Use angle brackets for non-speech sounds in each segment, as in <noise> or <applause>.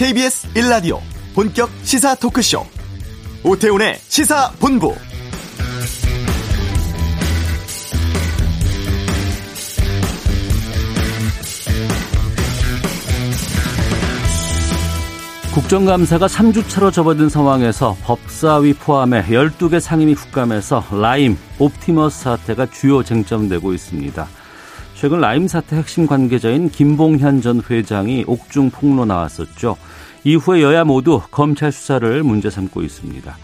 KBS 1라디오 본격 시사 토크쇼 오태훈의 시사본부 국정감사가 3주차로 접어든 상황에서 법사위 포함해 12개 상임위 국감에서 라임, 옵티머스 사태가 주요 쟁점되고 있습니다. 최근 라임 사태 핵심 관계자인 김봉현 전 회장이 옥중 폭로 나왔었죠. 이후에 여야 모두 검찰 수사를 문제 삼고 있습니다.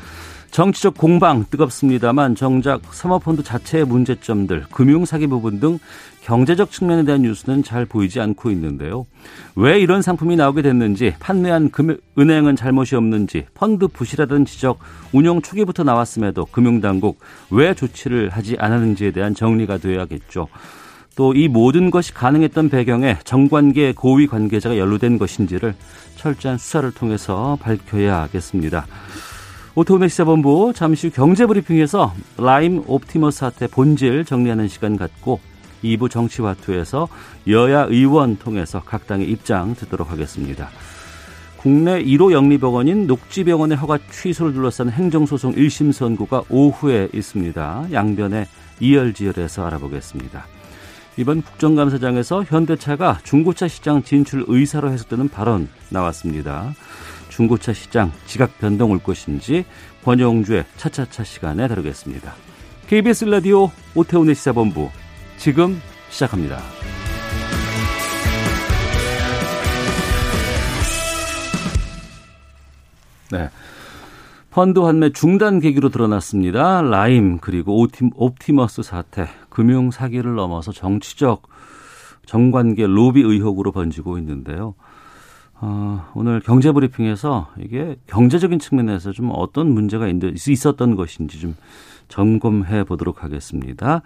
정치적 공방 뜨겁습니다만 정작 사모펀드 자체의 문제점들, 금융사기 부분 등 경제적 측면에 대한 뉴스는 잘 보이지 않고 있는데요. 왜 이런 상품이 나오게 됐는지, 판매한 금, 은행은 잘못이 없는지, 펀드 부실하다는 지적 운영 초기부터 나왔음에도 금융당국 왜 조치를 하지 않았는지에 대한 정리가 되어야겠죠. 또 이 모든 것이 가능했던 배경에 정관계 고위 관계자가 연루된 것인지를 철저한 수사를 통해서 밝혀야겠습니다. 오태훈의 시사본부 잠시 후 경제브리핑에서 라임 옵티머스 사태 본질 정리하는 시간 갖고 2부 정치화투에서 여야 의원 통해서 각 당의 입장 듣도록 하겠습니다. 국내 1호 영리병원인 녹지병원의 허가 취소를 둘러싼 행정소송 1심 선고가 오후에 있습니다. 양변의 이열지열에서 알아보겠습니다. 이번 국정감사장에서 현대차가 중고차 시장 진출 의사로 해석되는 발언 나왔습니다. 중고차 시장 지각 변동 올 것인지 권영주의 차차차 시간에 다루겠습니다. KBS 라디오 오태훈의 시사본부 지금 시작합니다. 네. 펀드 환매 중단 계기로 드러났습니다. 라임 그리고 오팀, 옵티머스 사태 금융 사기를 넘어서 정치적 정관계 로비 의혹으로 번지고 있는데요. 어, 오늘 경제 브리핑에서 이게 경제적인 측면에서 좀 어떤 문제가 있었던 것인지 좀 점검해 보도록 하겠습니다.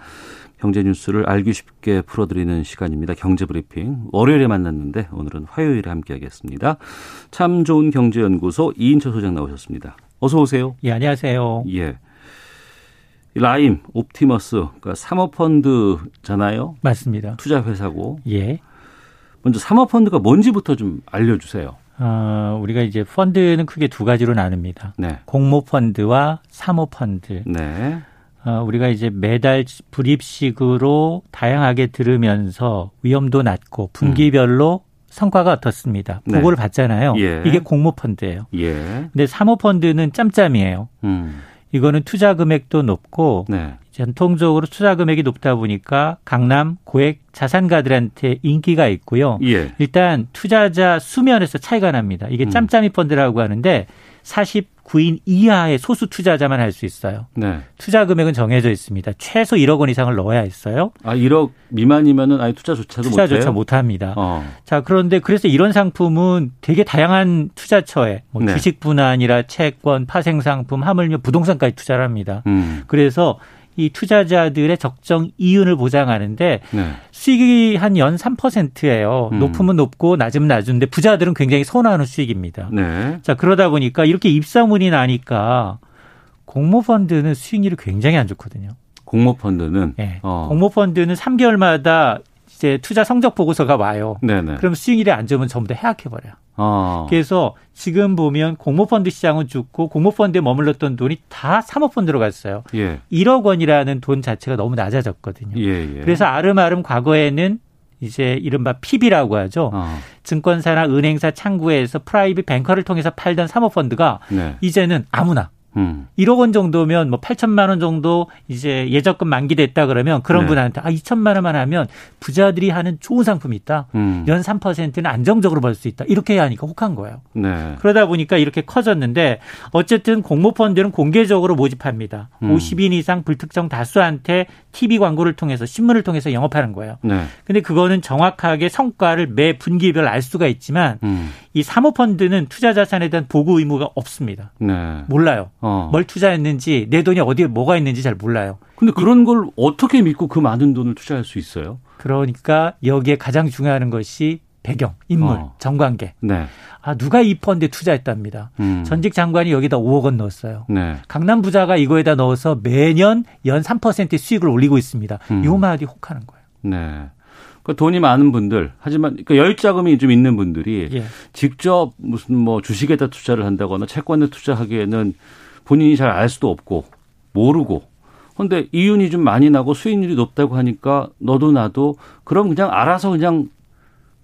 경제 뉴스를 알기 쉽게 풀어드리는 시간입니다. 경제 브리핑. 월요일에 만났는데 오늘은 화요일에 함께 하겠습니다. 참 좋은 경제연구소 이인철 소장 나오셨습니다. 어서 오세요. 예, 안녕하세요. 예. 라임, 옵티머스, 그러니까 사모펀드잖아요. 맞습니다. 투자 회사고. 예. 먼저 사모펀드가 뭔지부터 좀 알려주세요. 어, 우리가 이제 펀드는 크게 두 가지로 나눕니다. 네. 공모펀드와 사모펀드. 네. 어, 우리가 이제 매달 불입식으로 다양하게 들으면서 위험도 낮고 분기별로 음. 성과가 어떻습니다. 네. 그거를 봤잖아요. 예. 이게 공모펀드예요. 예. 근데 사모펀드는 짬짬이에요. 음. 이거는 투자 금액도 높고 네. 전통적으로 투자 금액이 높다 보니까 강남 고액 자산가들한테 인기가 있고요. 예. 일단 투자자 수면에서 차이가 납니다. 이게 음. 짬짬이 펀드라고 하는데 49인 이하의 소수 투자자만 할 수 있어요. 네. 투자 금액은 정해져 있습니다. 최소 1억 원 이상을 넣어야 했어요. 아, 1억 미만이면은 아예 투자조차도 못 해요. 투자조차 못 합니다. 어. 자, 그런데 그래서 이런 상품은 되게 다양한 투자처에 뭐 네. 주식뿐 아니라 채권, 파생 상품, 하물며 부동산까지 투자를 합니다. 음. 그래서 이 투자자들의 적정 이윤을 보장하는데 네. 수익이 한 연 3%예요. 음. 높으면 높고 낮으면 낮은데 부자들은 굉장히 선호하는 수익입니다. 네. 자, 그러다 보니까 이렇게 입사문이 나니까 공모펀드는 수익률이 굉장히 안 좋거든요. 공모펀드는 예. 어. 공모펀드는 3개월마다 이제 투자 성적 보고서가 와요. 네네. 그럼 수익률이 안 좋으면 전부 다 해약해 버려요. 어. 그래서 지금 보면 공모펀드 시장은 죽고 공모펀드에 머물렀던 돈이 다 사모펀드로 갔어요. 예. 1억 원이라는 돈 자체가 너무 낮아졌거든요. 예, 예. 그래서 알음알음 과거에는 이제 이른바 PB라고 하죠. 어. 증권사나 은행사 창구에서 private banker를 통해서 팔던 사모펀드가 네. 이제는 아무나 음. 1억 원 정도면 뭐 8천만 원 정도 이제 예적금 만기됐다 그러면 그런 네. 분한테 아 2천만 원만 하면 부자들이 하는 좋은 상품이 있다. 음. 연 3%는 안정적으로 벌 수 있다. 이렇게 해야 하니까 혹한 거예요. 네. 그러다 보니까 이렇게 커졌는데 어쨌든 공모 펀드는 공개적으로 모집합니다. 음. 50인 이상 불특정 다수한테 TV 광고를 통해서 신문을 통해서 영업하는 거예요. 네. 근데 그거는 정확하게 성과를 매 분기별 알 수가 있지만 음. 이 사모 펀드는 투자 자산에 대한 보고 의무가 없습니다. 네. 몰라요. 어. 뭘 투자했는지 내 돈이 어디에 뭐가 있는지 잘 몰라요. 근데 그런 걸 어떻게 믿고 그 많은 돈을 투자할 수 있어요? 그러니까 여기에 가장 중요한 것이 배경, 인물, 어. 정관계. 네. 아 누가 이 펀드에 투자했답니다. 음. 전직 장관이 여기다 5억 원 넣었어요. 네. 강남 부자가 이거에다 넣어서 매년 연 3%의 수익을 올리고 있습니다. 음. 요 말이 혹하는 거예요. 네. 그 돈이 많은 분들 하지만 그 여유자금이 좀 있는 분들이 예. 직접 무슨 뭐 주식에다 투자를 한다거나 채권에 투자하기에는 본인이 잘 알 수도 없고 모르고 근데 이윤이 좀 많이 나고 수익률이 높다고 하니까 너도 나도 그럼 그냥 알아서 그냥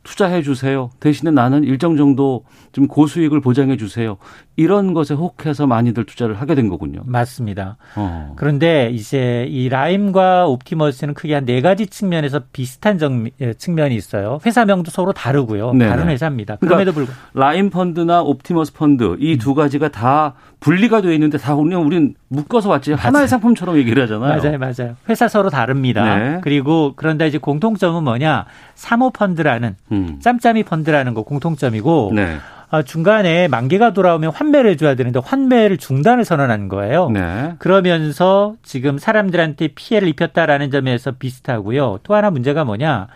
투자해 주세요. 대신에 나는 일정 정도 좀 고수익을 보장해 주세요. 이런 것에 혹해서 많이들 투자를 하게 된 거군요. 맞습니다. 어. 그런데 이제 이 라임과 옵티머스는 크게 한 네 가지 측면에서 비슷한 정, 예, 측면이 있어요. 회사명도 서로 다르고요. 네네. 다른 회사입니다. 그러니까 그럼에도 불구하고 라임 펀드나 옵티머스 펀드 이두 음. 가지가 다 분리가 되어 있는데 다 그냥 우린 묶어서 왔지 맞아요. 하나의 상품처럼 얘기를 하잖아요. 맞아요, 맞아요. 회사 서로 다릅니다. 네. 그리고 그런데 이제 공통점은 뭐냐? 사모 펀드라는 음. 짬짬이 펀드라는 거 공통점이고. 네. 아, 중간에 만기가 돌아오면 환매를 해줘야 되는데 환매를 중단을 선언한 거예요. 네. 그러면서 지금 사람들한테 피해를 입혔다라는 점에서 비슷하고요. 또 하나 문제가 뭐냐.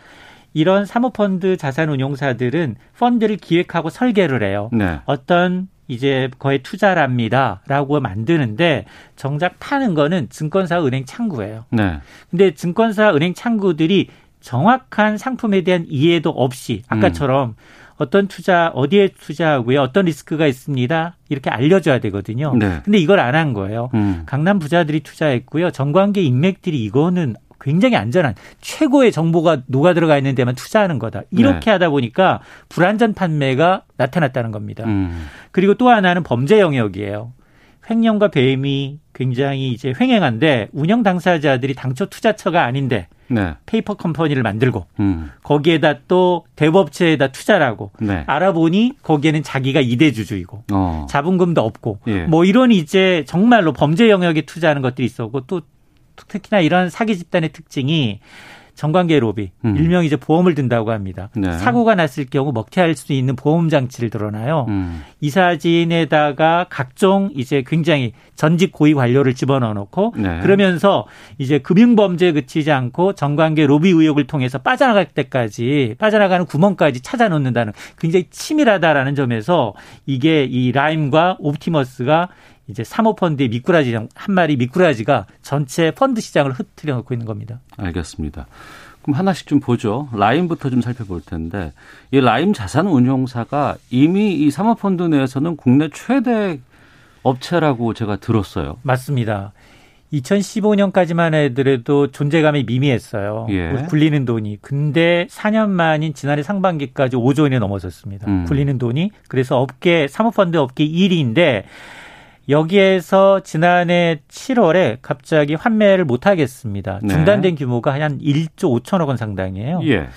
이런 사모펀드 자산운용사들은 펀드를 기획하고 설계를 해요. 네. 어떤 이제 거의 투자랍니다라고 만드는데 정작 파는 거는 증권사 은행 창구예요. 네. 근데 증권사 은행 창구들이 정확한 상품에 대한 이해도 없이 아까처럼 음. 어떤 투자 어디에 투자하고요 어떤 리스크가 있습니다 이렇게 알려줘야 되거든요. 네. 근데 이걸 안 한 거예요. 음. 강남 부자들이 투자했고요 정관계 인맥들이 이거는 굉장히 안전한 최고의 정보가 녹아 들어가 있는 데만 투자하는 거다. 이렇게 네. 하다 보니까 불완전 판매가 나타났다는 겁니다. 음. 그리고 또 하나는 범죄 영역이에요. 횡령과 배임이 굉장히 이제 횡행한데 운영 당사자들이 당초 투자처가 아닌데 네. 페이퍼 컴퍼니를 만들고 음. 거기에다 또 대부업체에다 투자를 하고 네. 알아보니 거기에는 자기가 이대주주이고 어. 자본금도 없고 예. 뭐 이런 이제 정말로 범죄 영역에 투자하는 것들이 있었고 또 특히나 이런 사기 집단의 특징이 정관계 로비, 음. 일명 이제 보험을 든다고 합니다. 네. 사고가 났을 경우 먹튀할 수 있는 보험 장치를 들어놔요. 음. 이 사진에다가 각종 이제 굉장히 전직 고위 관료를 집어넣어 놓고 네. 그러면서 이제 금융 범죄에 그치지 않고 정관계 로비 의혹을 통해서 빠져나갈 때까지 빠져나가는 구멍까지 찾아 놓는다는 굉장히 치밀하다라는 점에서 이게 이 라임과 옵티머스가 이제 사모펀드의 미꾸라지 한 마리 미꾸라지가 전체 펀드 시장을 흐트려 놓고 있는 겁니다. 알겠습니다. 그럼 하나씩 좀 보죠. 라임부터 좀 살펴볼 텐데 이 라임 자산 운용사가 이미 이 사모펀드 내에서는 국내 최대 업체라고 제가 들었어요. 맞습니다. 2015년까지만 해더라도 존재감이 미미했어요. 예. 굴리는 돈이. 근데 4년 만인 지난해 상반기까지 5조 원이 넘어섰습니다. 음. 굴리는 돈이. 그래서 업계, 사모펀드 업계 1위인데 여기에서 지난해 7월에 갑자기 환매를 못 하겠습니다. 네. 중단된 규모가 한 1조 5천억 원 상당이에요. 예.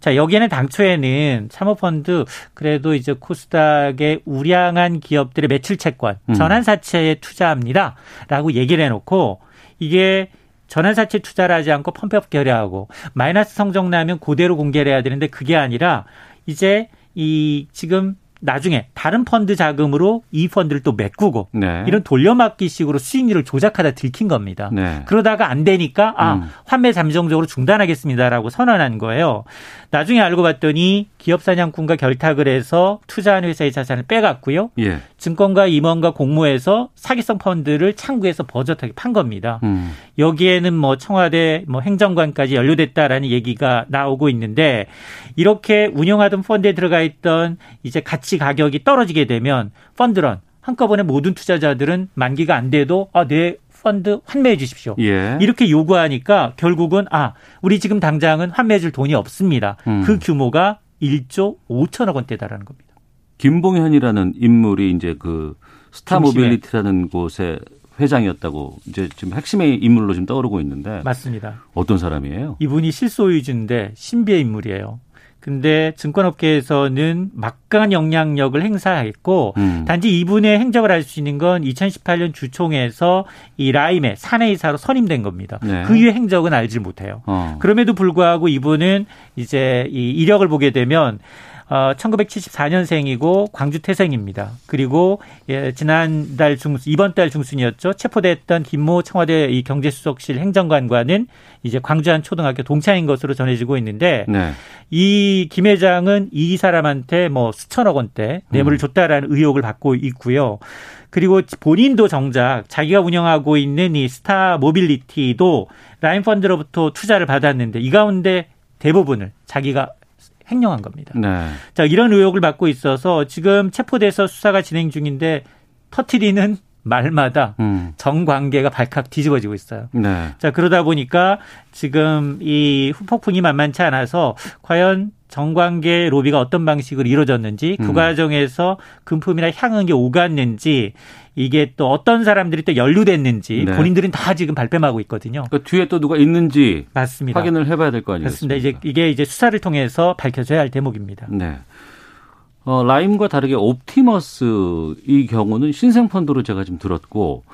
자, 여기에는 당초에는 사모펀드 그래도 이제 코스닥의 우량한 기업들의 매출 채권, 음. 전환사채에 투자합니다. 라고 얘기를 해 놓고 이게 전환사채 투자를 하지 않고 펌프업 결여하고 마이너스 성적 나면 그대로 공개를 해야 되는데 그게 아니라 이제 이 지금 나중에 다른 펀드 자금으로 이 펀드를 또 메꾸고 네. 이런 돌려막기식으로 수익률을 조작하다 들킨 겁니다. 네. 그러다가 안 되니까 아 음. 환매 잠정적으로 중단하겠습니다라고 선언한 거예요. 나중에 알고 봤더니 기업 사냥꾼과 결탁을 해서 투자한 회사의 자산을 빼갔고요. 예. 증권가 임원과 공모해서 사기성 펀드를 창구에서 버젓하게 판 겁니다. 음. 여기에는 뭐 청와대 뭐 행정관까지 연루됐다라는 얘기가 나오고 있는데 이렇게 운영하던 펀드에 들어가 있던 이제 가치 가격이 떨어지게 되면 fund run 한꺼번에 모든 투자자들은 만기가 안 돼도 아, 내 펀드 환매해 주십시오. 예. 이렇게 요구하니까 결국은 아, 우리 지금 당장은 환매해 줄 돈이 없습니다. 음. 그 규모가 1조 5천억 원대 달하는 겁니다. 김봉현이라는 인물이 이제 그 스타 모빌리티라는 곳에 회장이었다고 이제 지금 핵심의 인물로 지금 떠오르고 있는데 맞습니다. 어떤 사람이에요? 이분이 실소유주인데 신비의 인물이에요. 근데 증권업계에서는 막강한 영향력을 행사했고 음. 단지 이분의 행적을 알 수 있는 건 2018년 주총에서 이 라임의 사내이사로 선임된 겁니다. 네. 그 이후의 행적은 알지 못해요. 어. 그럼에도 불구하고 이분은 이제 이 이력을 보게 되면 어, 1974년생이고 광주 태생입니다. 그리고 예, 지난달 중순, 이번 달 중순이었죠. 체포됐던 김모 청와대 이 경제수석실 행정관과는 이제 광주 한 초등학교 동창인 것으로 전해지고 있는데 네. 이김 회장은 이 사람한테 뭐 수천억 원대 뇌물을 음. 줬다라는 의혹을 받고 있고요. 그리고 본인도 정작 자기가 운영하고 있는 이 스타 모빌리티도 라임 펀드로부터 투자를 받았는데 이 가운데 대부분을 자기가 횡령한 겁니다. 네. 자, 이런 의혹을 받고 있어서 지금 체포돼서 수사가 진행 중인데 터트리는 말마다 음. 정관계가 발칵 뒤집어지고 있어요. 네. 자, 그러다 보니까 지금 이 후폭풍이 만만치 않아서 과연 정관계 로비가 어떤 방식으로 이루어졌는지 그 음. 과정에서 금품이나 향응이 오갔는지 이게 또 어떤 사람들이 또 연루됐는지 네. 본인들은 다 지금 발뺌하고 있거든요. 그 뒤에 또 누가 있는지 맞습니다. 확인을 해봐야 될 거 아니겠습니까? 그렇습니다. 이제 이게 이제 수사를 통해서 밝혀져야 할 대목입니다. 네. 어, 라임과 다르게 옵티머스 이 경우는 신생 펀드로 제가 지금 들었고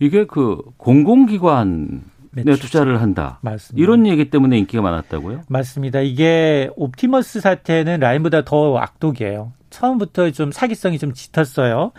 이게 그 공공기관 내 투자를 한다. 맞습니다. 이런 얘기 때문에 인기가 많았다고요? 맞습니다. 이게 옵티머스 사태는 라임보다 더 악독이에요. 처음부터 좀 사기성이 좀 짙었어요.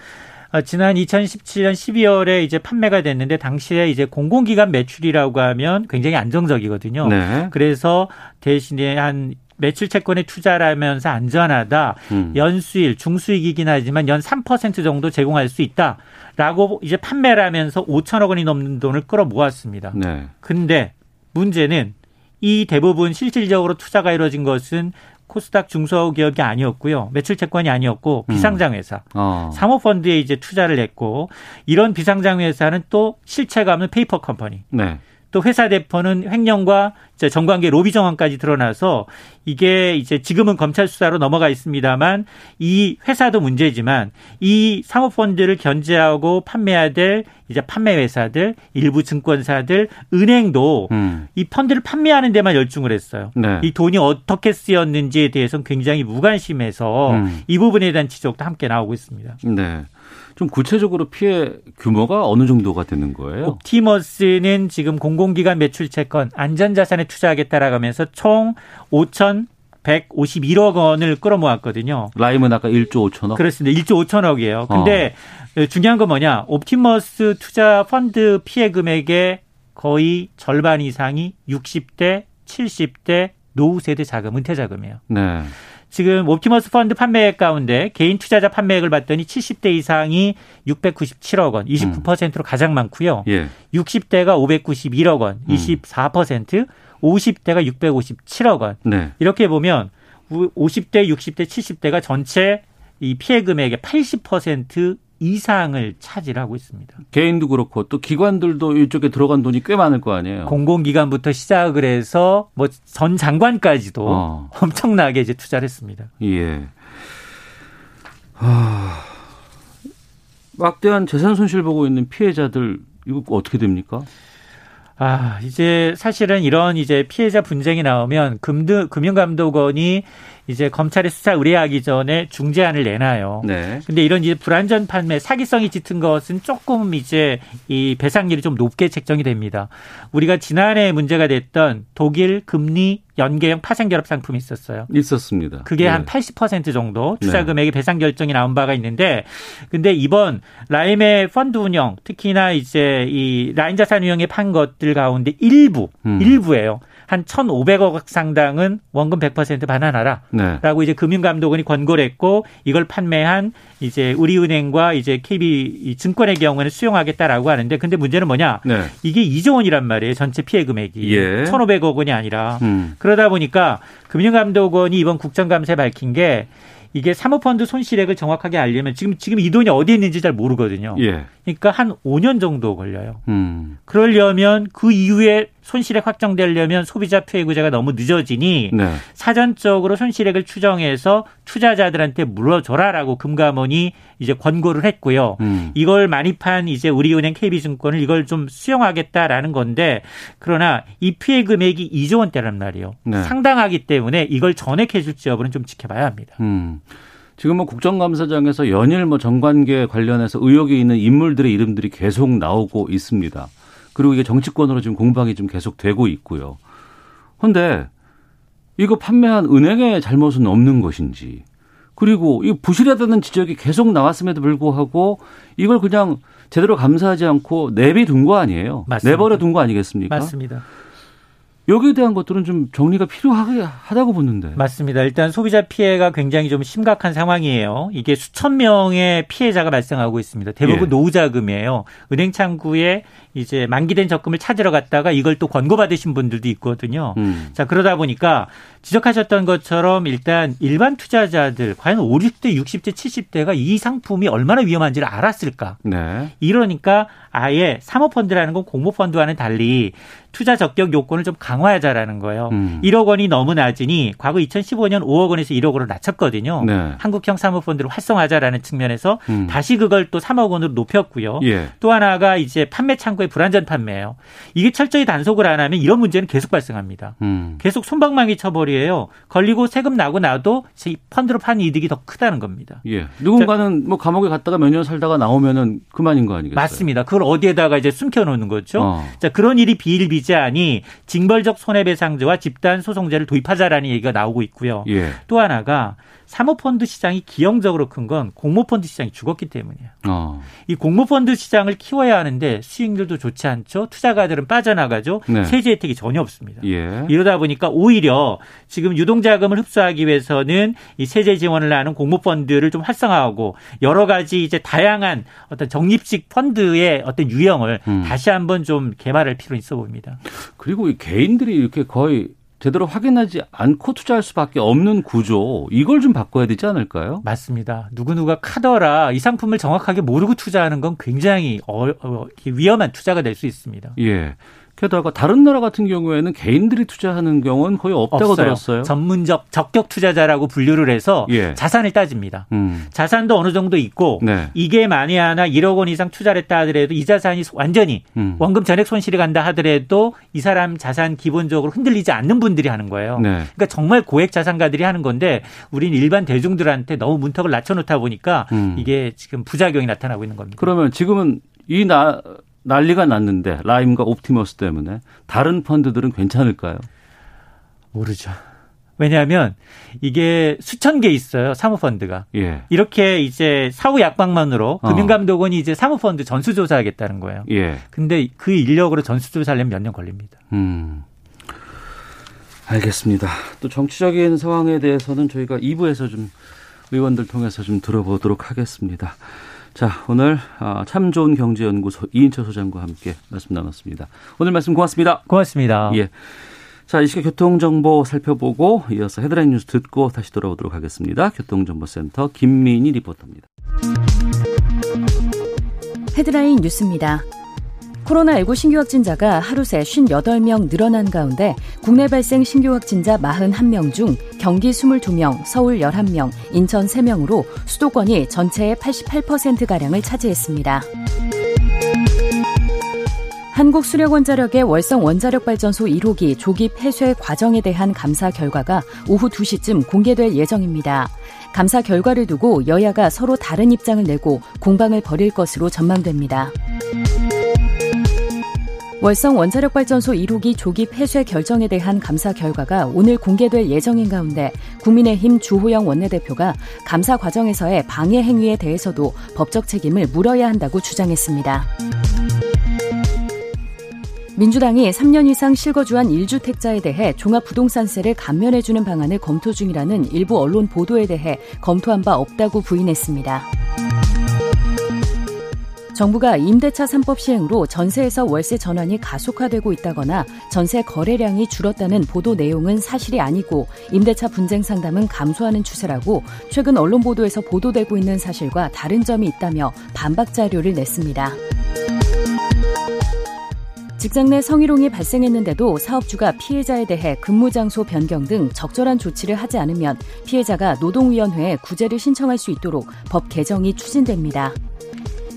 어, 지난 2017년 12월에 이제 판매가 됐는데 당시에 이제 공공기관 매출이라고 하면 굉장히 안정적이거든요. 네. 그래서 대신에 한 매출 채권에 투자를 하면서 안전하다. 음. 연수일 중수익이긴 하지만 연 3% 정도 제공할 수 있다. 라고 이제 판매를 하면서 5천억 원이 넘는 돈을 끌어 모았습니다. 네. 근데 문제는 이 대부분 실질적으로 투자가 이루어진 것은 코스닥 중소기업이 아니었고요. 매출 채권이 아니었고 음. 비상장 회사, 음. 어. 사모펀드에 이제 투자를 했고 이런 비상장 회사는 또 실체가 없는 페이퍼 컴퍼니. 네. 또 회사 대표는 횡령과 정관계 로비 정황까지 드러나서 이게 이제 지금은 검찰 수사로 넘어가 있습니다만 이 회사도 문제지만 이 사모펀드를 견제하고 판매해야 될 이제 판매 회사들, 일부 증권사들, 은행도 음. 이 펀드를 판매하는 데만 열중을 했어요. 네. 이 돈이 어떻게 쓰였는지에 대해서는 굉장히 무관심해서 음. 이 부분에 대한 지적도 함께 나오고 있습니다. 네. 좀 구체적으로 피해 규모가 어느 정도가 되는 거예요? 옵티머스는 지금 공공기관 매출 채권 안전자산에 투자하겠다라고 하면서 총 5,151억 원을 끌어모았거든요. 라임은 아까 1조 5천억? 그렇습니다. 1조 5천억이에요. 근데 어. 중요한 건 뭐냐? 옵티머스 투자 펀드 피해 금액의 거의 절반 이상이 60대, 70대 노후 세대 자금, 은퇴 자금이에요. 네. 지금 옵티머스 펀드 판매액 가운데 개인 투자자 판매액을 봤더니 70대 이상이 697억 원, 29%로 음. 가장 많고요. 예. 60대가 591억 원, 24%, 음. 50대가 657억 원. 네. 이렇게 보면 50대, 60대, 70대가 전체 이 피해 금액의 80% 이상을 차지하고 있습니다. 개인도 그렇고 또 기관들도 이쪽에 들어간 돈이 꽤 많을 거 아니에요. 공공기관부터 시작을 해서 뭐 전 장관까지도 어. <laughs> 엄청나게 이제 투자를 했습니다. 예. 하... 막대한 재산 손실 보고 있는 피해자들 이거 어떻게 됩니까? 아, 이제 사실은 이런 이제 피해자 분쟁이 나오면 금드, 금융감독원이 이제 검찰에 수사 의뢰하기 전에 중재안을 내놔요. 네. 근데 이런 이제 불안전 판매, 사기성이 짙은 것은 조금 이제 이 배상률이 좀 높게 책정이 됩니다. 우리가 지난해 문제가 됐던 독일 금리 연계형 파생 결합 상품이 있었어요. 있었습니다. 그게 네. 한80% 정도 투자 네. 금액의 배상 결정이 나온 바가 있는데 근데 이번 라임의 펀드 운영 특히나 이제 이 라인 자산 운영에 판 것들 가운데 일부 음. 일부예요. 한 1,500억 상당은 원금 100% 반환하라. 네. 라고 이제 금융감독원이 권고를 했고 이걸 판매한 이제 우리은행과 이제 KB 증권의 경우에는 수용하겠다라고 하는데 근데 문제는 뭐냐? 네. 이게 2조 원이란 말이에요. 전체 피해 금액이. 예. 1,500억 원이 아니라. 음. 그러다 보니까 금융감독원이 이번 국정감사에 밝힌 게 이게 사모펀드 손실액을 정확하게 알려면 지금 지금 이 돈이 어디에 있는지 잘 모르거든요. 예. 그러니까 한 5년 정도 걸려요. 음. 그러려면 그 이후에 손실액 확정되려면 소비자 피해 구제가 너무 늦어지니 네. 사전적으로 손실액을 추정해서 투자자들한테 물어줘라라고 금감원이 이제 권고를 했고요. 음. 이걸 많이판 이제 우리은행 KB증권을 이걸 좀 수용하겠다라는 건데 그러나 이 피해 금액이 2조 원대란 말이에요. 네. 상당하기 때문에 이걸 전액해 줄지 여부는 좀 지켜봐야 합니다. 음. 지금 뭐 국정감사장에서 연일 뭐 정관계 관련해서 의혹이 있는 인물들의 이름들이 계속 나오고 있습니다. 그리고 이게 정치권으로 지금 공방이 좀 계속되고 있고요. 그런데 이거 판매한 은행의 잘못은 없는 것인지 그리고 이 부실하다는 지적이 계속 나왔음에도 불구하고 이걸 그냥 제대로 감사하지 않고 내비둔 거 아니에요? 맞습니다. 내버려 둔 거 아니겠습니까? 맞습니다. 여기에 대한 것들은 좀 정리가 필요하다고 보는데. 맞습니다. 일단 소비자 피해가 굉장히 좀 심각한 상황이에요. 이게 수천 명의 피해자가 발생하고 있습니다. 대부분 예. 노후자금이에요. 은행 창구에 이제 만기된 적금을 찾으러 갔다가 이걸 또 권고받으신 분들도 있거든요. 음. 자, 그러다 보니까 지적하셨던 것처럼 일단 일반 투자자들 과연 50대, 60대, 70대가 이 상품이 얼마나 위험한지를 알았을까? 네. 이러니까 아예 사모펀드라는 건 공모펀드와는 달리 투자 적격 요건을 좀 강 화하자라는 거예요. 음. 1억 원이 너무 낮으니 과거 2015년 5억 원에서 1억 원으로 낮췄거든요. 네. 한국형 사모펀드를 활성화하자라는 측면에서 음. 다시 그걸 또 3억 원으로 높였고요. 예. 또 하나가 이제 판매 창구의 불안전 판매예요. 이게 철저히 단속을 안 하면 이런 문제는 계속 발생합니다. 음. 계속 손방망이 처벌이에요. 걸리고 세금 나고 나도 펀드로 판 이득이 더 크다는 겁니다. 예. 누군가는 자, 뭐 감옥에 갔다가 몇 년 살다가 나오면은 그만인 거 아니겠어요? 맞습니다. 그걸 어디에다가 이제 숨겨 놓는 거죠. 어. 자, 그런 일이 비일비재하니 징벌 적 손해배상제와 집단 소송제를 도입하자라는 얘기가 나오고 있고요. 예. 또 하나가 사모펀드 시장이 기형적으로 큰 건 공모펀드 시장이 죽었기 때문이에요. 어. 이 공모펀드 시장을 키워야 하는데 수익률도 좋지 않죠. 투자가들은 빠져나가죠. 네. 세제 혜택이 전혀 없습니다. 예. 이러다 보니까 오히려 지금 유동자금을 흡수하기 위해서는 이 세제 지원을 하는 공모펀드를 좀 활성화하고 여러 가지 이제 다양한 어떤 적립식 펀드의 어떤 유형을 음. 다시 한번 좀 개발할 필요 있어 보입니다. 그리고 이 개인 들이 이렇게 거의 제대로 확인하지 않고 투자할 수밖에 없는 구조 이걸 좀 바꿔야 되지 않을까요? 맞습니다. 누구누가 카더라 이 상품을 정확하게 모르고 투자하는 건 굉장히 어, 어, 위험한 투자가 될 수 있습니다. 예. 게다가 다른 나라 같은 경우에는 개인들이 투자하는 경우는 거의 없다고 없어요. 들었어요. 전문적 적격 투자자라고 분류를 해서 예. 자산을 따집니다. 음. 자산도 어느 정도 있고 네. 이게 만에 하나 1억 원 이상 투자를 했다 하더라도 이 자산이 완전히 음. 원금 전액 손실이 간다 하더라도 이 사람 자산 기본적으로 흔들리지 않는 분들이 하는 거예요. 네. 그러니까 정말 고액 자산가들이 하는 건데 우리는 일반 대중들한테 너무 문턱을 낮춰놓다 보니까 음. 이게 지금 부작용이 나타나고 있는 겁니다. 그러면 지금은 이 나, 난리가 났는데 라임과 옵티머스 때문에 다른 펀드들은 괜찮을까요? 모르죠. 왜냐하면 이게 수천 개 있어요 사모펀드가 예. 이렇게 이제 사후 약방만으로 어. 금융감독원이 이제 사모펀드 전수조사하겠다는 거예요. 예. 근데 그 인력으로 전수조사하려면 몇 년 걸립니다. 음. 알겠습니다. 또 정치적인 상황에 대해서는 저희가 2부에서 좀 의원들 통해서 좀 들어보도록 하겠습니다. 자, 오늘 아, 참 좋은 경제연구소 이인철 소장과 함께 말씀 나눴습니다. 오늘 말씀 고맙습니다. 고맙습니다. 예. 자, 이 시각 교통정보 살펴보고 이어서 헤드라인 뉴스 듣고 다시 돌아오도록 하겠습니다. 교통정보센터 김민희 리포터입니다. 헤드라인 뉴스입니다. 코로나19 신규 확진자가 하루 새 58명 늘어난 가운데 국내 발생 신규 확진자 41명 중 경기 22명, 서울 11명, 인천 3명으로 수도권이 전체의 88%가량을 차지했습니다. 한국수력원자력의 월성 원자력발전소 1호기 조기 폐쇄 과정에 대한 감사 결과가 오후 2시쯤 공개될 예정입니다. 감사 결과를 두고 여야가 서로 다른 입장을 내고 공방을 벌일 것으로 전망됩니다. 월성 원자력발전소 1호기 조기 폐쇄 결정에 대한 감사 결과가 오늘 공개될 예정인 가운데 국민의힘 주호영 원내대표가 감사 과정에서의 방해 행위에 대해서도 법적 책임을 물어야 한다고 주장했습니다. 민주당이 3년 이상 실거주한 1주택자에 대해 종합부동산세를 감면해주는 방안을 검토 중이라는 일부 언론 보도에 대해 검토한 바 없다고 부인했습니다. 정부가 임대차 3법 시행으로 전세에서 월세 전환이 가속화되고 있다거나 전세 거래량이 줄었다는 보도 내용은 사실이 아니고 임대차 분쟁 상담은 감소하는 추세라고 최근 언론 보도에서 보도되고 있는 사실과 다른 점이 있다며 반박 자료를 냈습니다. 직장 내 성희롱이 발생했는데도 사업주가 피해자에 대해 근무 장소 변경 등 적절한 조치를 하지 않으면 피해자가 노동위원회에 구제를 신청할 수 있도록 법 개정이 추진됩니다.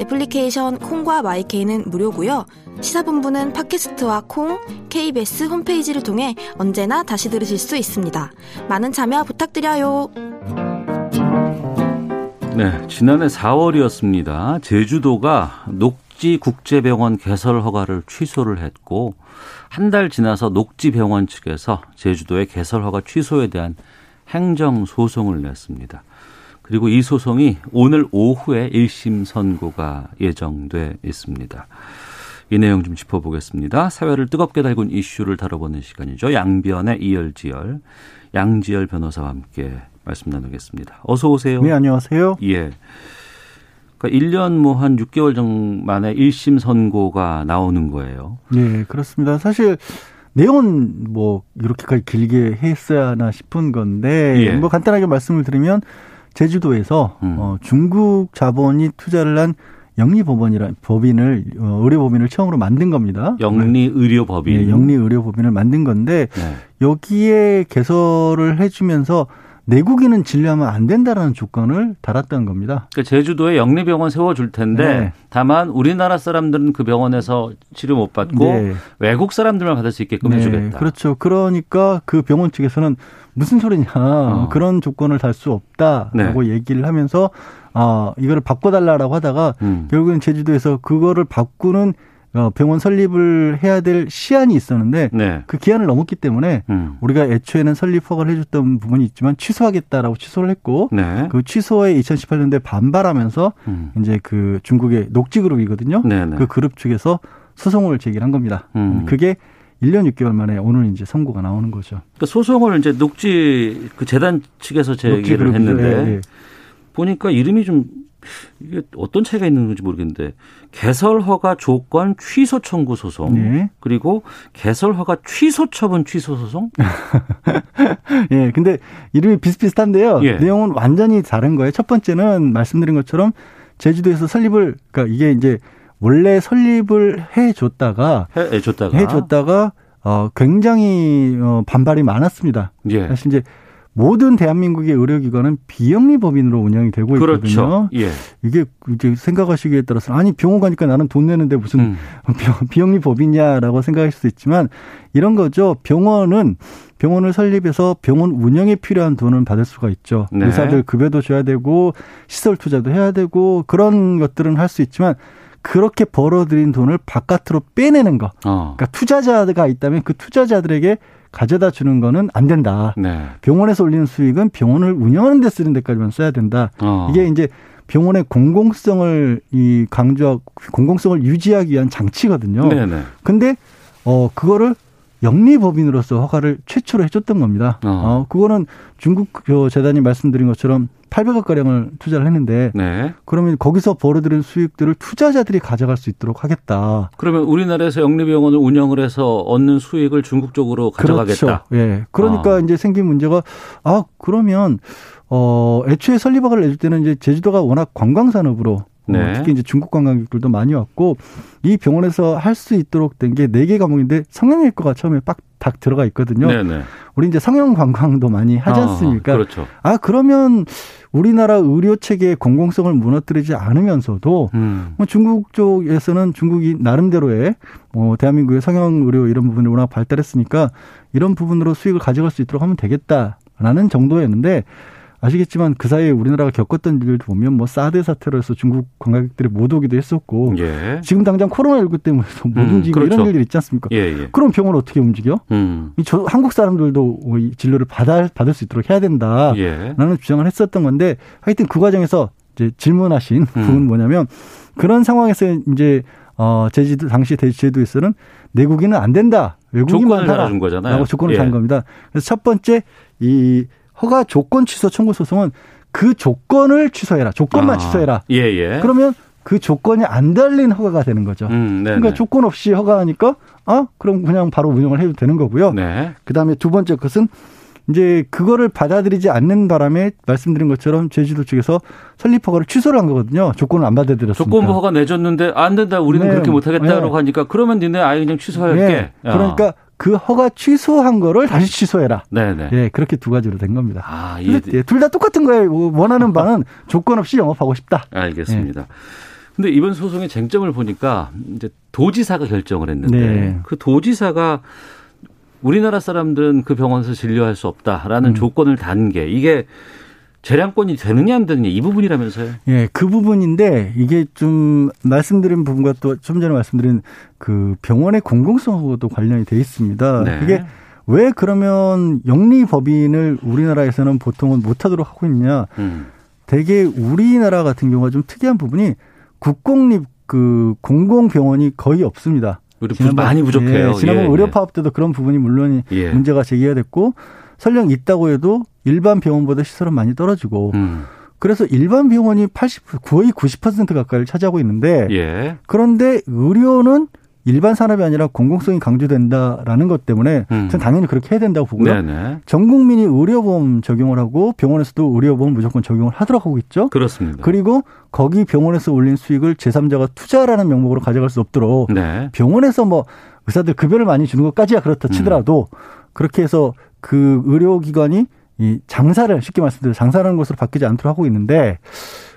애플리케이션 콩과 마이케이는 무료고요. 시사본부는 팟캐스트와 콩, KBS 홈페이지를 통해 언제나 다시 들으실 수 있습니다. 많은 참여 부탁드려요. 네, 지난해 4월이었습니다. 제주도가 녹지 국제병원 개설 허가를 취소를 했고 한 달 지나서 녹지 병원 측에서 제주도의 개설 허가 취소에 대한 행정 소송을 냈습니다. 그리고 이 소송이 오늘 오후에 1심 선고가 예정돼 있습니다. 이 내용 좀 짚어보겠습니다. 사회를 뜨겁게 달군 이슈를 다뤄보는 시간이죠. 양변의 이열지열, 양지열 변호사와 함께 말씀 나누겠습니다. 어서 오세요. 네, 안녕하세요. 예. 그러니까 1년 뭐 한 6개월 정도 만에 1심 선고가 나오는 거예요. 네, 그렇습니다. 사실 내용은 뭐 이렇게까지 길게 했어야 하나 싶은 건데 예. 뭐 간단하게 말씀을 드리면 제주도에서 음. 어, 중국 자본이 투자를 한 영리법원이라 법인을 어, 의료법인을 처음으로 만든 겁니다. 영리의료법인. 네, 영리의료법인을 만든 건데 네. 여기에 개설을 해주면서 내국인은 진료하면 안 된다라는 조건을 달았던 겁니다. 그러니까 제주도에 영리병원 세워줄 텐데 네. 다만 우리나라 사람들은 그 병원에서 치료 못 받고 네. 외국 사람들만 받을 수 있게끔 네. 해주겠다. 그렇죠. 그러니까 그 병원 측에서는 무슨 소리냐 어. 그런 조건을 달 수 없다라고 네. 얘기를 하면서 아 이거를 바꿔달라라고 하다가 음. 결국엔 제주도에서 그거를 바꾸는 어, 병원 설립을 해야 될 시한이 있었는데 네. 그 기한을 넘었기 때문에 음. 우리가 애초에는 설립 허가를 해줬던 부분이 있지만 취소하겠다라고 취소를 했고 네. 그 취소에 2018년도에 반발하면서 음. 이제 그 중국의 녹지 그룹이거든요. 네네. 네. 그 그룹 측에서 소송을 제기한 겁니다. 음. 그게 1년 6개월 만에 오늘 이제 선고가 나오는 거죠. 그러니까 소송을 이제 녹지 그 재단 측에서 제기를 했는데 예, 예. 보니까 이름이 좀 이게 어떤 차이가 있는 건지 모르겠는데 개설 허가 조건 취소 청구 소송 네. 그리고 개설 허가 취소 처분 취소 소송. <laughs> 예, 근데 이름이 비슷비슷한데요. 예. 내용은 완전히 다른 거예요. 첫 번째는 말씀드린 것처럼 제주도에서 설립을 그러니까 이게 이제 원래 설립을 해 줬다가 해 줬다가 해 줬다가 어 굉장히 어 반발이 많았습니다. 예. 사실 이제 모든 대한민국의 의료기관은 비영리 법인으로 운영이 되고 그렇죠. 있거든요. 예. 이게 이제 생각하시기에 따라서 아니 병원 가니까 나는 돈 내는데 무슨 음. <laughs> 비영리 법이냐라고 생각할 수도 있지만 이런 거죠. 병원은 병원을 설립해서 병원 운영에 필요한 돈을 받을 수가 있죠. 네. 의사들 급여도 줘야 되고 시설 투자도 해야 되고 그런 것들은 할 수 있지만 그렇게 벌어들인 돈을 바깥으로 빼내는 거. 어. 그러니까 투자자가 있다면 그 투자자들에게 가져다 주는 거는 안 된다. 네. 병원에서 올리는 수익은 병원을 운영하는 데 쓰는 데까지만 써야 된다. 어. 이게 이제 병원의 공공성을 이 강조하고 공공성을 유지하기 위한 장치거든요. 네네. 근데 어 그거를 영리법인으로서 허가를 최초로 해줬던 겁니다. 어, 어 그거는 중국 그 재단이 말씀드린 것처럼 800억 가량을 투자를 했는데 네. 그러면 거기서 벌어들인 수익들을 투자자들이 가져갈 수 있도록 하겠다. 그러면 우리나라에서 영리병원을 운영을 해서 얻는 수익을 중국 쪽으로 가져가겠다. 그렇죠. 예. 그러니까 아. 이제 생긴 문제가 아 그러면 어 애초에 설립학을 내줄 때는 이제 제주도가 워낙 관광 산업으로 어, 네. 특히 이제 중국 관광객들도 많이 왔고 이 병원에서 할 수 있도록 된 게 네 개 과목인데 성형외과가 처음에 빡, 딱 들어가 있거든요. 네네. 우리 이제 성형 관광도 많이 하지 아, 않습니까? 아, 그렇죠. 아 그러면 우리나라 의료 체계의 공공성을 무너뜨리지 않으면서도 음. 뭐 중국 쪽에서는 중국이 나름대로의 뭐 대한민국의 성형 의료 이런 부분이 워낙 발달했으니까 이런 부분으로 수익을 가져갈 수 있도록 하면 되겠다라는 정도였는데 아시겠지만 그 사이에 우리나라가 겪었던 일들 보면 뭐 사드 사태로 해서 중국 관광객들이 못 오기도 했었고 예. 지금 당장 코로나19 때문에 못 음, 움직이고 그렇죠. 이런 일들이 있지 않습니까? 예, 예. 그럼 병원을 어떻게 움직여? 음. 저 한국 사람들도 이 진료를 받아, 받을 수 있도록 해야 된다라는 예. 주장을 했었던 건데 하여튼 그 과정에서 이제 질문하신 음. 부분 뭐냐면 그런 상황에서 이제 어 제주도 당시 제주도에서는 내국인은 안 된다. 외국인만 하라. 준 거잖아요. 조건을 단 예. 겁니다. 그래서 첫 번째 이 허가 조건 취소 청구 소송은 그 조건을 취소해라. 조건만 아, 취소해라. 예, 예. 그러면 그 조건이 안 달린 허가가 되는 거죠. 음, 그러니까 조건 없이 허가하니까 아 그럼 그냥 바로 운영을 해도 되는 거고요. 네. 그다음에 두 번째 것은 이제 그거를 받아들이지 않는 바람에 말씀드린 것처럼 제주도 측에서 설립 허가를 취소를 한 거거든요. 조건을 안 받아들였으니까. 조건부 허가 내줬는데 안 된다. 우리는 네. 그렇게 못 하겠다라고 네. 하니까 그러면 니네 아예 그냥 취소할게. 네. 그러니까 그 허가 취소한 거를 다시 취소해라. 네네. 예, 그렇게 두 가지로 된 겁니다. 아, 예. 둘다 똑같은 거예요. 원하는 바는 조건 없이 영업하고 싶다. 알겠습니다. 예. 근데 이번 소송의 쟁점을 보니까 이제 도지사가 결정을 했는데 네. 그 도지사가 우리나라 사람들은 그 병원에서 진료할 수 없다라는 음. 조건을 단 게 이게 재량권이 되느냐 안 되느냐 이 부분이라면서요? 예, 그 부분인데 이게 좀 말씀드린 부분과 또 좀 전에 말씀드린 그 병원의 공공성하고도 관련이 돼 있습니다. 네. 이게 왜 그러면 영리 법인을 우리나라에서는 보통은 못하도록 하고 있냐? 음. 대개 우리나라 같은 경우가 좀 특이한 부분이 국공립 그 공공병원이 거의 없습니다. 우리 지난번, 많이 부족해요. 예, 지난번 예, 의료 예. 파업 때도 그런 부분이 물론 예. 문제가 제기가 됐고 설령 있다고 해도 일반 병원보다 시설은 많이 떨어지고 음. 그래서 일반 병원이 80 거의 90% 가까이를 차지하고 있는데 예. 그런데 의료는 일반 산업이 아니라 공공성이 강조된다라는 것 때문에 음. 저는 당연히 그렇게 해야 된다고 보고요. 네네. 전 국민이 의료보험 적용을 하고 병원에서도 의료보험 무조건 적용을 하도록 하고 있죠. 그렇습니다. 그리고 거기 병원에서 올린 수익을 제3자가 투자라는 명목으로 가져갈 수 없도록 네. 병원에서 뭐 의사들 급여를 많이 주는 것까지야 그렇다 음. 치더라도 음. 그렇게 해서 그 의료기관이 이 장사를 쉽게 말씀드려 장사라는 것으로 바뀌지 않도록 하고 있는데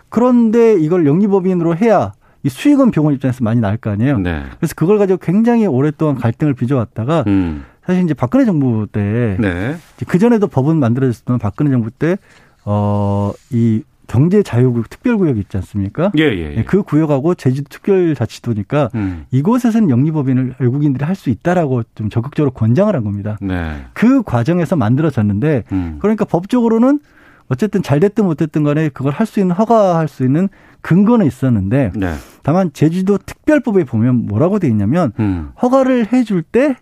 그런데 이걸 영리법인으로 해야 이 수익은 병원 입장에서 많이 나을 거 아니에요. 네. 그래서 그걸 가지고 굉장히 오랫동안 갈등을 빚어왔다가 음. 사실 이제 박근혜 정부 때, 네. 그 전에도 법은 만들어졌던 박근혜 정부 때, 어, 이 경제 자유구역 특별구역이 있지 않습니까? 예, 예, 예. 그 구역하고 제주도 특별자치도니까 음. 이곳에서는 영리법인을 외국인들이 할 수 있다라고 좀 적극적으로 권장을 한 겁니다. 네. 그 과정에서 만들어졌는데 음. 그러니까 법적으로는 어쨌든 잘 됐든 못 됐든 간에 그걸 할 수 있는 허가할 수 있는 근거는 있었는데 네. 다만 제주도 특별법에 보면 뭐라고 돼 있냐면 음. 허가를 해줄 때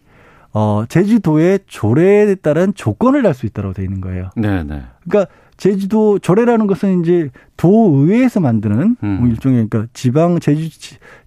어, 제주도의 조례에 따른 조건을 달 수 있다고 돼 있는 거예요. 네, 네. 그러니까 제주도 조례라는 것은 이제 도의회에서 만드는 음. 뭐 일종의 그러니까 지방 제주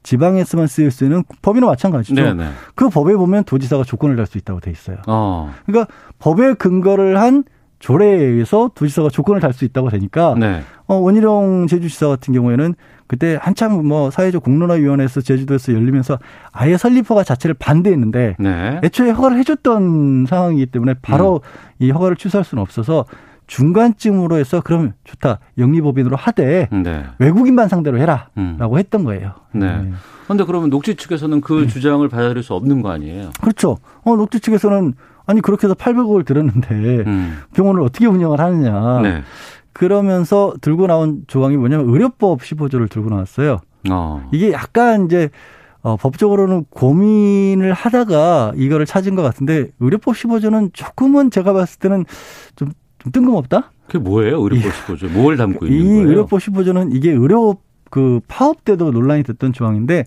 지방에서만 쓰일 수 있는 법이나 마찬가지죠. 네네. 네. 그 법에 보면 도지사가 조건을 달 수 있다고 돼 있어요. 어. 그러니까 법에 근거를 한 조례에 의해서 도지사가 조건을 달 수 있다고 되니까 네. 어, 원희룡 제주시사 같은 경우에는 그때 한참 뭐 사회적 공론화위원회에서 제주도에서 열리면서 아예 설립허가 자체를 반대했는데 네. 애초에 허가를 해줬던 상황이기 때문에 바로 음. 이 허가를 취소할 수는 없어서 중간쯤으로 해서 그러면 좋다 영리법인으로 하되 네. 외국인만 상대로 해라라고 음. 했던 거예요. 네. 그런데 네. 그러면 녹지 측에서는 그 네. 주장을 받아들일 수 없는 거 아니에요? 그렇죠. 어, 녹지 측에서는 아니 그렇게 해서 800억을 들었는데 음. 병원을 어떻게 운영을 하느냐. 네. 그러면서 들고 나온 조항이 뭐냐면 의료법 15조를 들고 나왔어요. 어. 이게 약간 이제 어, 법적으로는 고민을 하다가 이거를 찾은 것 같은데 의료법 15조는 조금은 제가 봤을 때는 좀, 좀 뜬금없다. 그게 뭐예요? 의료법 15조. 뭘 담고 있는 이 거예요? 이 의료법 15조는 이게 의료 그 파업 때도 논란이 됐던 조항인데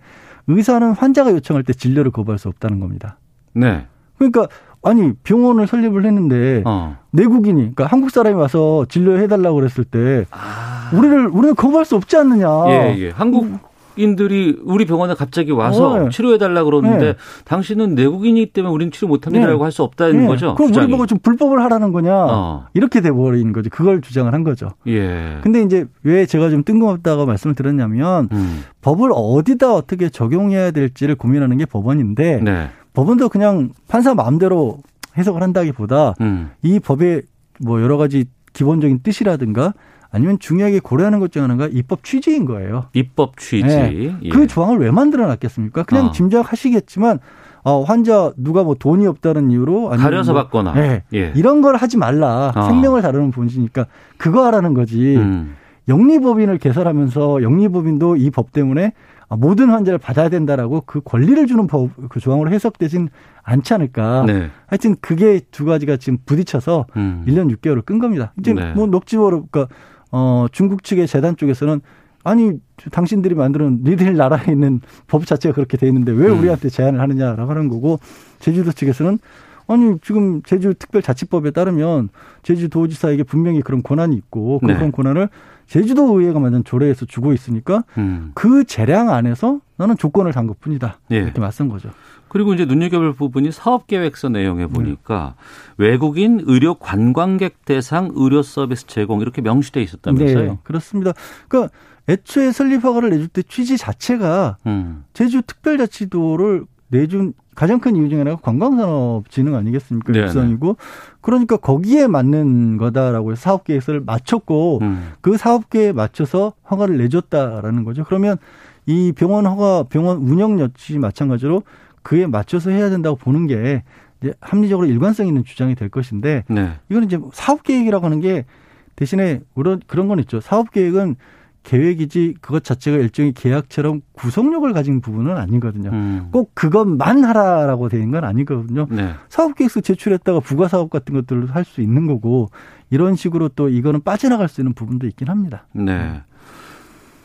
의사는 환자가 요청할 때 진료를 거부할 수 없다는 겁니다. 네. 그러니까 아니 병원을 설립을 했는데 어. 내국인이 그러니까 한국 사람이 와서 진료해달라고 그랬을 때 아. 우리를 우리는 거부할 수 없지 않느냐. 예, 예. 한국 인들이 우리 병원에 갑자기 와서 어, 네. 치료해달라 그러는데 네. 당신은 내국인이기 때문에 우리는 치료 못합니다라고 네. 할수 없다는 네. 거죠. 그럼 주장이. 우리 보고 좀 불법을 하라는 거냐 어. 이렇게 돼버린 거죠. 그걸 주장을 한 거죠. 예. 근데 이제 왜 제가 좀 뜬금없다고 말씀을 드렸냐면 음. 법을 어디다 어떻게 적용해야 될지를 고민하는 게 법원인데. 네. 법원도 그냥 판사 마음대로 해석을 한다기보다 음. 이 법의 뭐 여러 가지 기본적인 뜻이라든가 아니면 중요하게 고려하는 것 중 하나가 입법 취지인 거예요. 입법 취지. 네. 예. 그 조항을 왜 만들어 놨겠습니까? 그냥 어. 짐작하시겠지만 어, 환자 누가 뭐 돈이 없다는 이유로 아니면 가려서 뭐, 받거나 네. 예. 이런 걸 하지 말라. 어. 생명을 다루는 본이니까 그거 하라는 거지. 음. 영리법인을 개설하면서 영리법인도 이 법 때문에 아, 모든 환자를 받아야 된다라고 그 권리를 주는 법, 그 조항으로 해석되진 않지 않을까. 네. 하여튼 그게 두 가지가 지금 부딪혀서 음. 1년 6개월을 끈 겁니다. 이제 네. 뭐 녹지워로, 그러니까, 어, 중국 측의 재단 쪽에서는 아니, 당신들이 만드는 니들 나라에 있는 법 자체가 그렇게 돼 있는데 왜 음. 우리한테 제한을 하느냐라고 하는 거고 제주도 측에서는 아니 지금 제주 특별자치법에 따르면 제주도지사에게 분명히 그런 권한이 있고 그 네. 그런 권한을 제주도 의회가 만든 조례에서 주고 있으니까 음. 그 재량 안에서 나는 조건을 단 것뿐이다 예. 이렇게 맞선 거죠. 그리고 이제 눈여겨볼 부분이 사업계획서 내용에 보니까 네. 외국인 의료 관광객 대상 의료 서비스 제공 이렇게 명시돼 있었다면서요? 네, 그렇습니다. 그러니까 애초에 설립 허가를 내줄 때 취지 자체가 음. 제주 특별자치도를 내준 가장 큰 이유 중에 하나가 관광산업 진흥 아니겠습니까? 네, 육성이고 네. 그러니까 거기에 맞는 거다라고 해서 사업 계획서를 맞췄고 음. 그 사업 계획에 맞춰서 허가를 내줬다라는 거죠. 그러면 이 병원 허가 병원 운영 역시 마찬가지로 그에 맞춰서 해야 된다고 보는 게 이제 합리적으로 일관성 있는 주장이 될 것인데 네. 이거는 이제 사업 계획이라고 하는 게 대신에 그런 그런 건 있죠. 사업 계획은 계획이지 그것 자체가 일종의 계약처럼 구속력을 가진 부분은 아니거든요. 음. 꼭 그것만 하라라고 되는 건 아니거든요. 네. 사업 계획서 제출했다가 부가 사업 같은 것들을 할 수 있는 거고 이런 식으로 또 이거는 빠져나갈 수 있는 부분도 있긴 합니다. 네.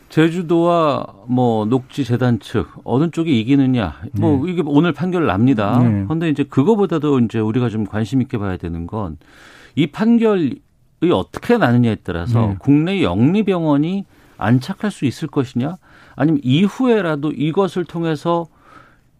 제주도와 뭐 녹지 재단 측 어느 쪽이 이기느냐 뭐 네. 이게 오늘 판결 납니다. 네. 그런데 이제 그거보다도 이제 우리가 좀 관심 있게 봐야 되는 건 이 판결이 어떻게 나느냐에 따라서 네. 국내 영리병원이 안착할 수 있을 것이냐 아니면 이후에라도 이것을 통해서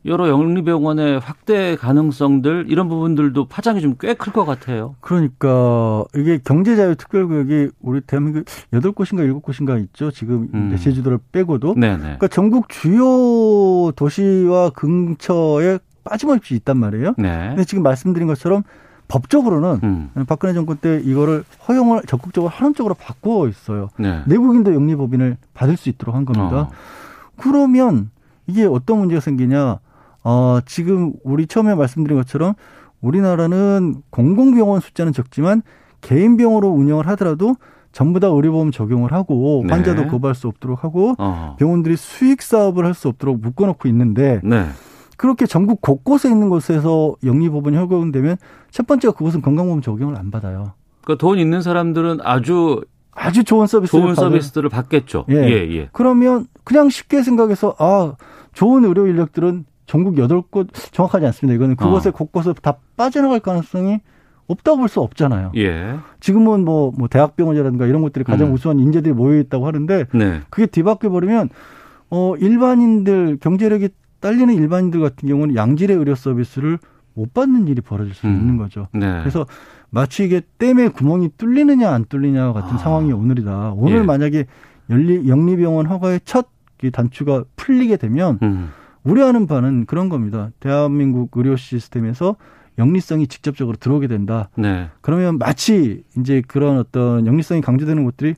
여러 영리병원의 확대 가능성들 이런 부분들도 파장이 좀 꽤 클 것 같아요. 그러니까 이게 경제자유특별구역이 우리 대한민국 여덟 곳인가 일곱 곳인가 있죠. 지금 음. 제주도를 빼고도. 네네. 그러니까 전국 주요 도시와 근처에 빠짐없이 있단 말이에요. 네. 근데 지금 말씀드린 것처럼 법적으로는 음. 박근혜 정권 때 이거를 허용을 적극적으로 하는 쪽으로 바꾸어 있어요. 네. 내국인도 영리법인을 받을 수 있도록 한 겁니다. 어. 그러면 이게 어떤 문제가 생기냐? 어, 지금 우리 처음에 말씀드린 것처럼 우리나라는 공공병원 숫자는 적지만 개인 병원으로 운영을 하더라도 전부 다 의료보험 적용을 하고 네. 환자도 거부할 수 없도록 하고 어. 병원들이 수익 사업을 할 수 없도록 묶어놓고 있는데 네. 그렇게 전국 곳곳에 있는 곳에서 영리보험이 허용되면 첫 번째가 그것은 건강보험 적용을 안 받아요. 그러니까 돈 있는 사람들은 아주 아주 좋은 서비스를 좋은 서비스들을 받겠죠. 예. 예, 예. 그러면 그냥 쉽게 생각해서 아 좋은 의료 인력들은 전국 여덟 곳 정확하지 않습니다. 이거는 그곳에 어. 곳곳에 다 빠져나갈 가능성이 없다고 볼 수 없잖아요. 예. 지금은 뭐, 뭐 대학병원이라든가 이런 것들이 가장 음. 우수한 인재들이 모여 있다고 하는데 네. 그게 뒤바뀌어 버리면 어 일반인들 경제력이 딸리는 일반인들 같은 경우는 양질의 의료 서비스를 못 받는 일이 벌어질 수 음. 있는 거죠. 네. 그래서 마치 이게 댐에 구멍이 뚫리느냐 안 뚫리냐 같은 아. 상황이 오늘이다. 오늘 예. 만약에 연리, 영리병원 허가의 첫 단추가 풀리게 되면 음. 우려하는 바는 그런 겁니다. 대한민국 의료 시스템에서 영리성이 직접적으로 들어오게 된다. 네. 그러면 마치 이제 그런 어떤 영리성이 강조되는 곳들이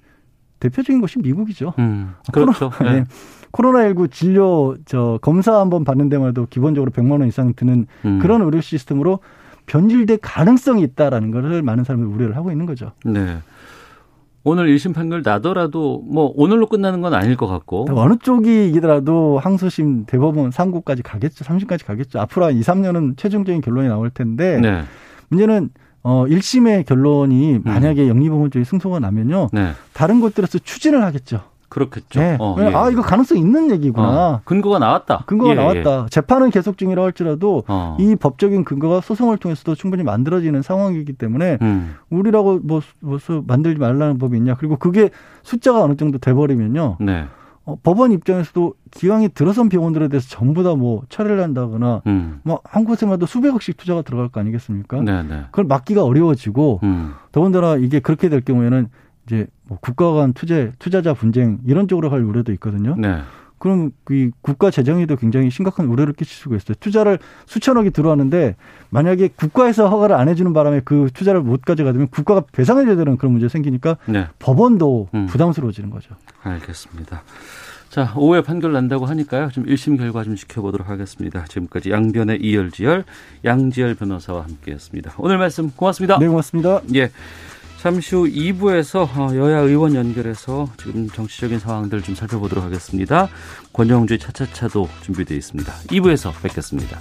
대표적인 것이 미국이죠. 음, 그렇죠. 코로나, 네. 코로나19 진료 저 검사 한번 받는 데마다 기본적으로 100만 원 이상 드는 음. 그런 의료 시스템으로 변질될 가능성이 있다라는 것을 많은 사람들이 우려를 하고 있는 거죠. 네. 오늘 1심 판결 나더라도 뭐 오늘로 끝나는 건 아닐 것 같고 어느 쪽이 이더라도 항소심 대법원 상고까지 가겠죠. 3심까지 가겠죠. 앞으로 한 2, 3년은 최종적인 결론이 나올 텐데 네. 문제는 어 1심의 결론이 음. 만약에 음. 영리보험 쪽에 승소가 나면요. 네. 다른 곳들에서 추진을 하겠죠. 그렇겠죠. 네. 어, 예. 아 이거 가능성 있는 얘기구나. 어, 근거가 나왔다. 근거가 예, 나왔다. 예. 재판은 계속 중이라 할지라도 어. 이 법적인 근거가 소송을 통해서도 충분히 만들어지는 상황이기 때문에 음. 우리라고 뭐, 뭐 만들지 말라는 법이 있냐. 그리고 그게 숫자가 어느 정도 돼버리면요. 네. 어, 법원 입장에서도 기왕이 들어선 병원들에 대해서 전부 다뭐 처리를 한다거나 음. 뭐한 곳에마다 수백억씩 투자가 들어갈 거 아니겠습니까? 네네. 네. 그걸 막기가 어려워지고 음. 더군다나 이게 그렇게 될 경우에는 이제 뭐 국가 간 투자 투자자 분쟁 이런 쪽으로 갈 우려도 있거든요. 네. 그럼 그 국가 재정에도 굉장히 심각한 우려를 끼칠 수가 있어요. 투자를 수천억이 들어왔는데 만약에 국가에서 허가를 안 해주는 바람에 그 투자를 못 가져가면 국가가 배상해줘야 되는 그런 문제 생기니까 네. 법원도 음. 부담스러워지는 거죠. 알겠습니다. 자, 오후에 판결 난다고 하니까요. 좀 1심 결과 좀 지켜보도록 하겠습니다. 지금까지 양변의 이열지열, 양지열 변호사와 함께했습니다. 오늘 말씀 고맙습니다. 네, 고맙습니다. 예. 잠시 후 2부에서 어, 여야 의원 연결해서 지금 정치적인 상황들 좀 살펴보도록 하겠습니다. 권영주의 차차차도 준비되어 있습니다. 2부에서 뵙겠습니다.